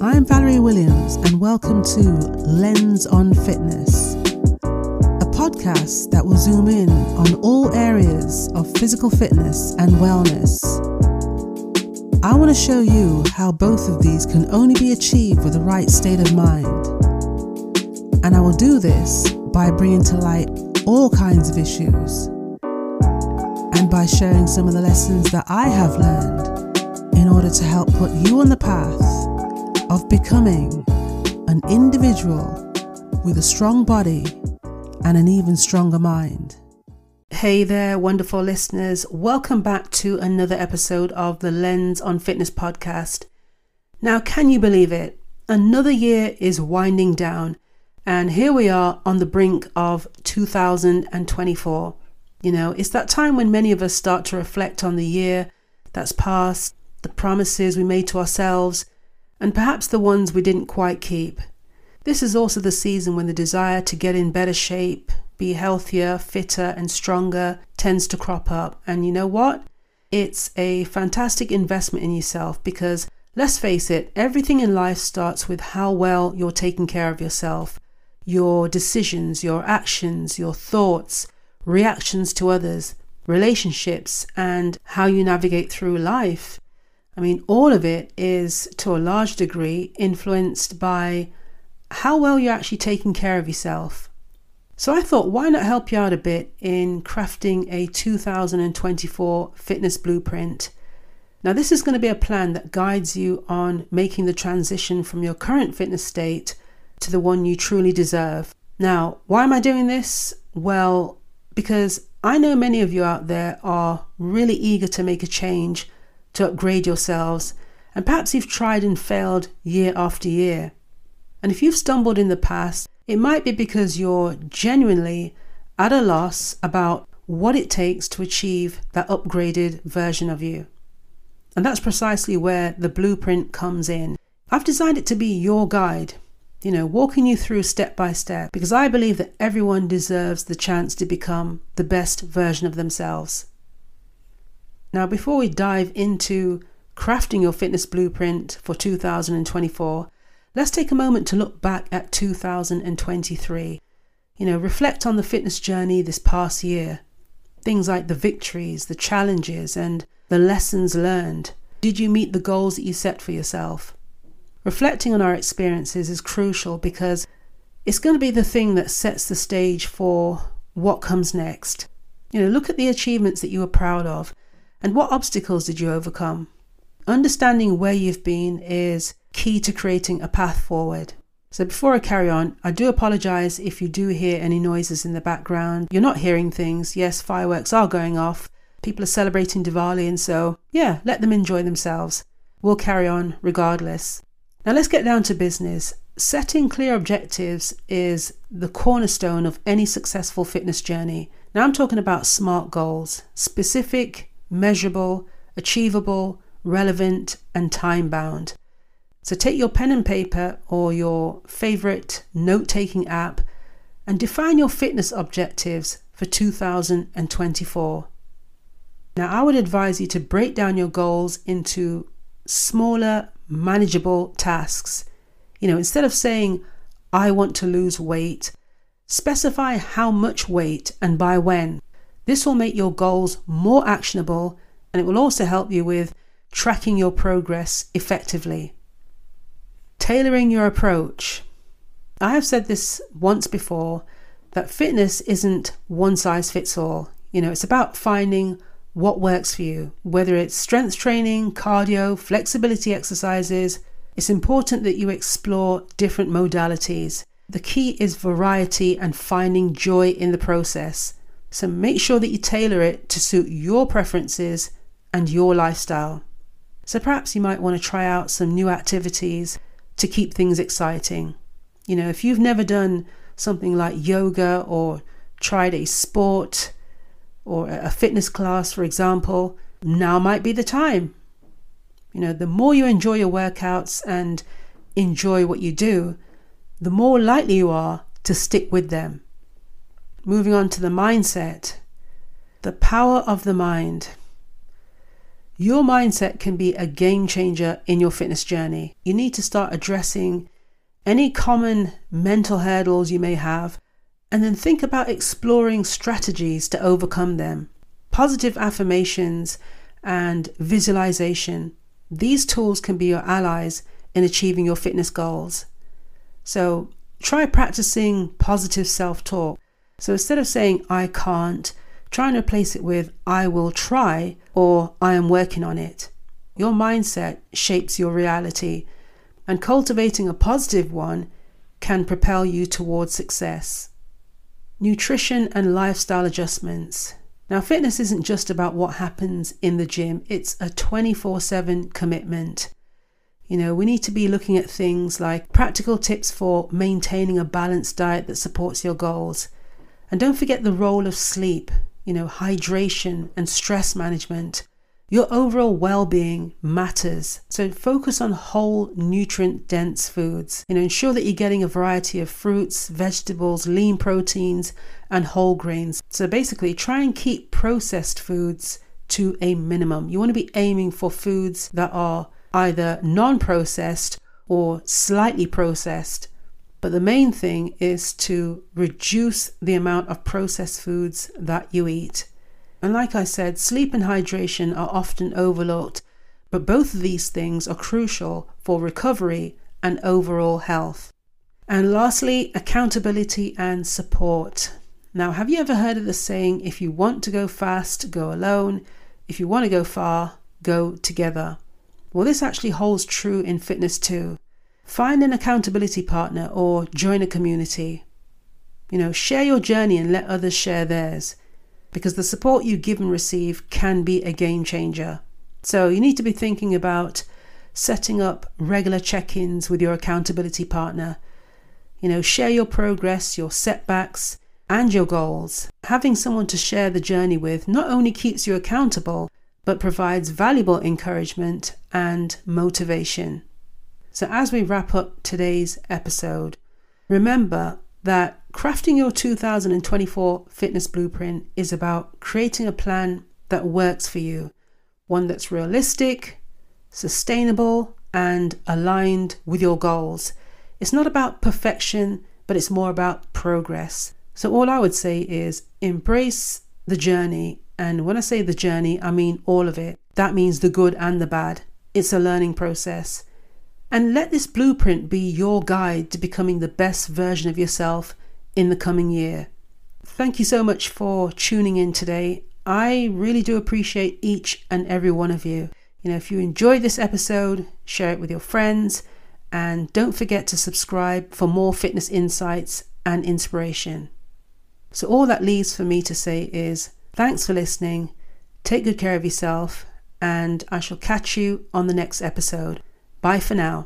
I'm Valerie Williams, and welcome to Lens on Fitness, a podcast that will zoom in on all areas of physical fitness and wellness. I want to show you how both of these can only be achieved with the right state of mind. And I will do this by bringing to light all kinds of issues and by sharing some of the lessons that I have learned in order to help put you on the path of becoming an individual with a strong body and an even stronger mind. Hey there, wonderful listeners. Welcome back to another episode of the Lens on Fitness podcast. Now, can you believe it? Another year is winding down, and here we are on the brink of 2024. You know, it's that time when many of us start to reflect on the year that's passed, the promises we made to ourselves and perhaps the ones we didn't quite keep. This is also the season when the desire to get in better shape, be healthier, fitter, and stronger tends to crop up. And you know what? It's a fantastic investment in yourself because let's face it, everything in life starts with how well you're taking care of yourself. Your decisions, your actions, your thoughts, reactions to others, relationships, and how you navigate through life. I mean, all of it is to a large degree influenced by how well you're actually taking care of yourself. So I thought, why not help you out a bit in crafting a 2024 fitness blueprint? Now, this is going to be a plan that guides you on making the transition from your current fitness state to the one you truly deserve. Now, why am I doing this? Well, because I know many of you out there are really eager to make a change to upgrade yourselves, and perhaps you've tried and failed year after year. And if you've stumbled in the past, it might be because you're genuinely at a loss about what it takes to achieve that upgraded version of you. And that's precisely where the blueprint comes in. I've designed it to be your guide, you know, walking you through step by step, because I believe that everyone deserves the chance to become the best version of themselves. Now, before we dive into crafting your fitness blueprint for 2024, let's take a moment to look back at 2023. You know, reflect on the fitness journey this past year. Things like the victories, the challenges, and the lessons learned. Did you meet the goals that you set for yourself? Reflecting on our experiences is crucial because it's going to be the thing that sets the stage for what comes next. You know, look at the achievements that you were proud of and what obstacles did you overcome? Understanding where you've been is key to creating a path forward. So, before I carry on, I do apologize if you do hear any noises in the background. You're not hearing things. Yes, fireworks are going off. People are celebrating Diwali, and so, yeah, let them enjoy themselves. We'll carry on regardless. Now, let's get down to business. Setting clear objectives is the cornerstone of any successful fitness journey. Now, I'm talking about SMART goals, specific, measurable, achievable, relevant, and time bound. So take your pen and paper or your favorite note taking app and define your fitness objectives for 2024. Now, I would advise you to break down your goals into smaller, manageable tasks. You know, instead of saying, I want to lose weight, specify how much weight and by when. This will make your goals more actionable and it will also help you with tracking your progress effectively. Tailoring your approach. I have said this once before that fitness isn't one size fits all. You know, it's about finding what works for you, whether it's strength training, cardio, flexibility exercises. It's important that you explore different modalities. The key is variety and finding joy in the process. So make sure that you tailor it to suit your preferences and your lifestyle. So perhaps you might want to try out some new activities to keep things exciting. You know, if you've never done something like yoga or tried a sport or a fitness class, for example, now might be the time. You know, the more you enjoy your workouts and enjoy what you do, the more likely you are to stick with them. Moving on to the mindset, the power of the mind. Your mindset can be a game changer in your fitness journey. You need to start addressing any common mental hurdles you may have and then think about exploring strategies to overcome them. Positive affirmations and visualization. These tools can be your allies in achieving your fitness goals. So try practicing positive self talk. So instead of saying, I can't, try and replace it with, I will try or I am working on it. Your mindset shapes your reality, and cultivating a positive one can propel you towards success. Nutrition and lifestyle adjustments. Now, fitness isn't just about what happens in the gym, it's a 24 7 commitment. You know, we need to be looking at things like practical tips for maintaining a balanced diet that supports your goals. And don't forget the role of sleep, you know, hydration and stress management. Your overall well being matters. So focus on whole, nutrient dense foods. You know, ensure that you're getting a variety of fruits, vegetables, lean proteins, and whole grains. So basically, try and keep processed foods to a minimum. You want to be aiming for foods that are either non processed or slightly processed. But the main thing is to reduce the amount of processed foods that you eat. And like I said, sleep and hydration are often overlooked, but both of these things are crucial for recovery and overall health. And lastly, accountability and support. Now, have you ever heard of the saying, if you want to go fast, go alone? If you want to go far, go together? Well, this actually holds true in fitness too. Find an accountability partner or join a community. You know, share your journey and let others share theirs because the support you give and receive can be a game changer. So, you need to be thinking about setting up regular check ins with your accountability partner. You know, share your progress, your setbacks, and your goals. Having someone to share the journey with not only keeps you accountable, but provides valuable encouragement and motivation. So, as we wrap up today's episode, remember that crafting your 2024 fitness blueprint is about creating a plan that works for you, one that's realistic, sustainable, and aligned with your goals. It's not about perfection, but it's more about progress. So, all I would say is embrace the journey and when I say the journey, I mean all of it. That means the good and the bad. It's a learning process. And let this blueprint be your guide to becoming the best version of yourself in the coming year. Thank you so much for tuning in today. I really do appreciate each and every one of you. You know, if you enjoyed this episode, share it with your friends and don't forget to subscribe for more fitness insights and inspiration. So, all that leaves for me to say is Thanks for listening. Take good care of yourself, and I shall catch you on the next episode. Bye for now.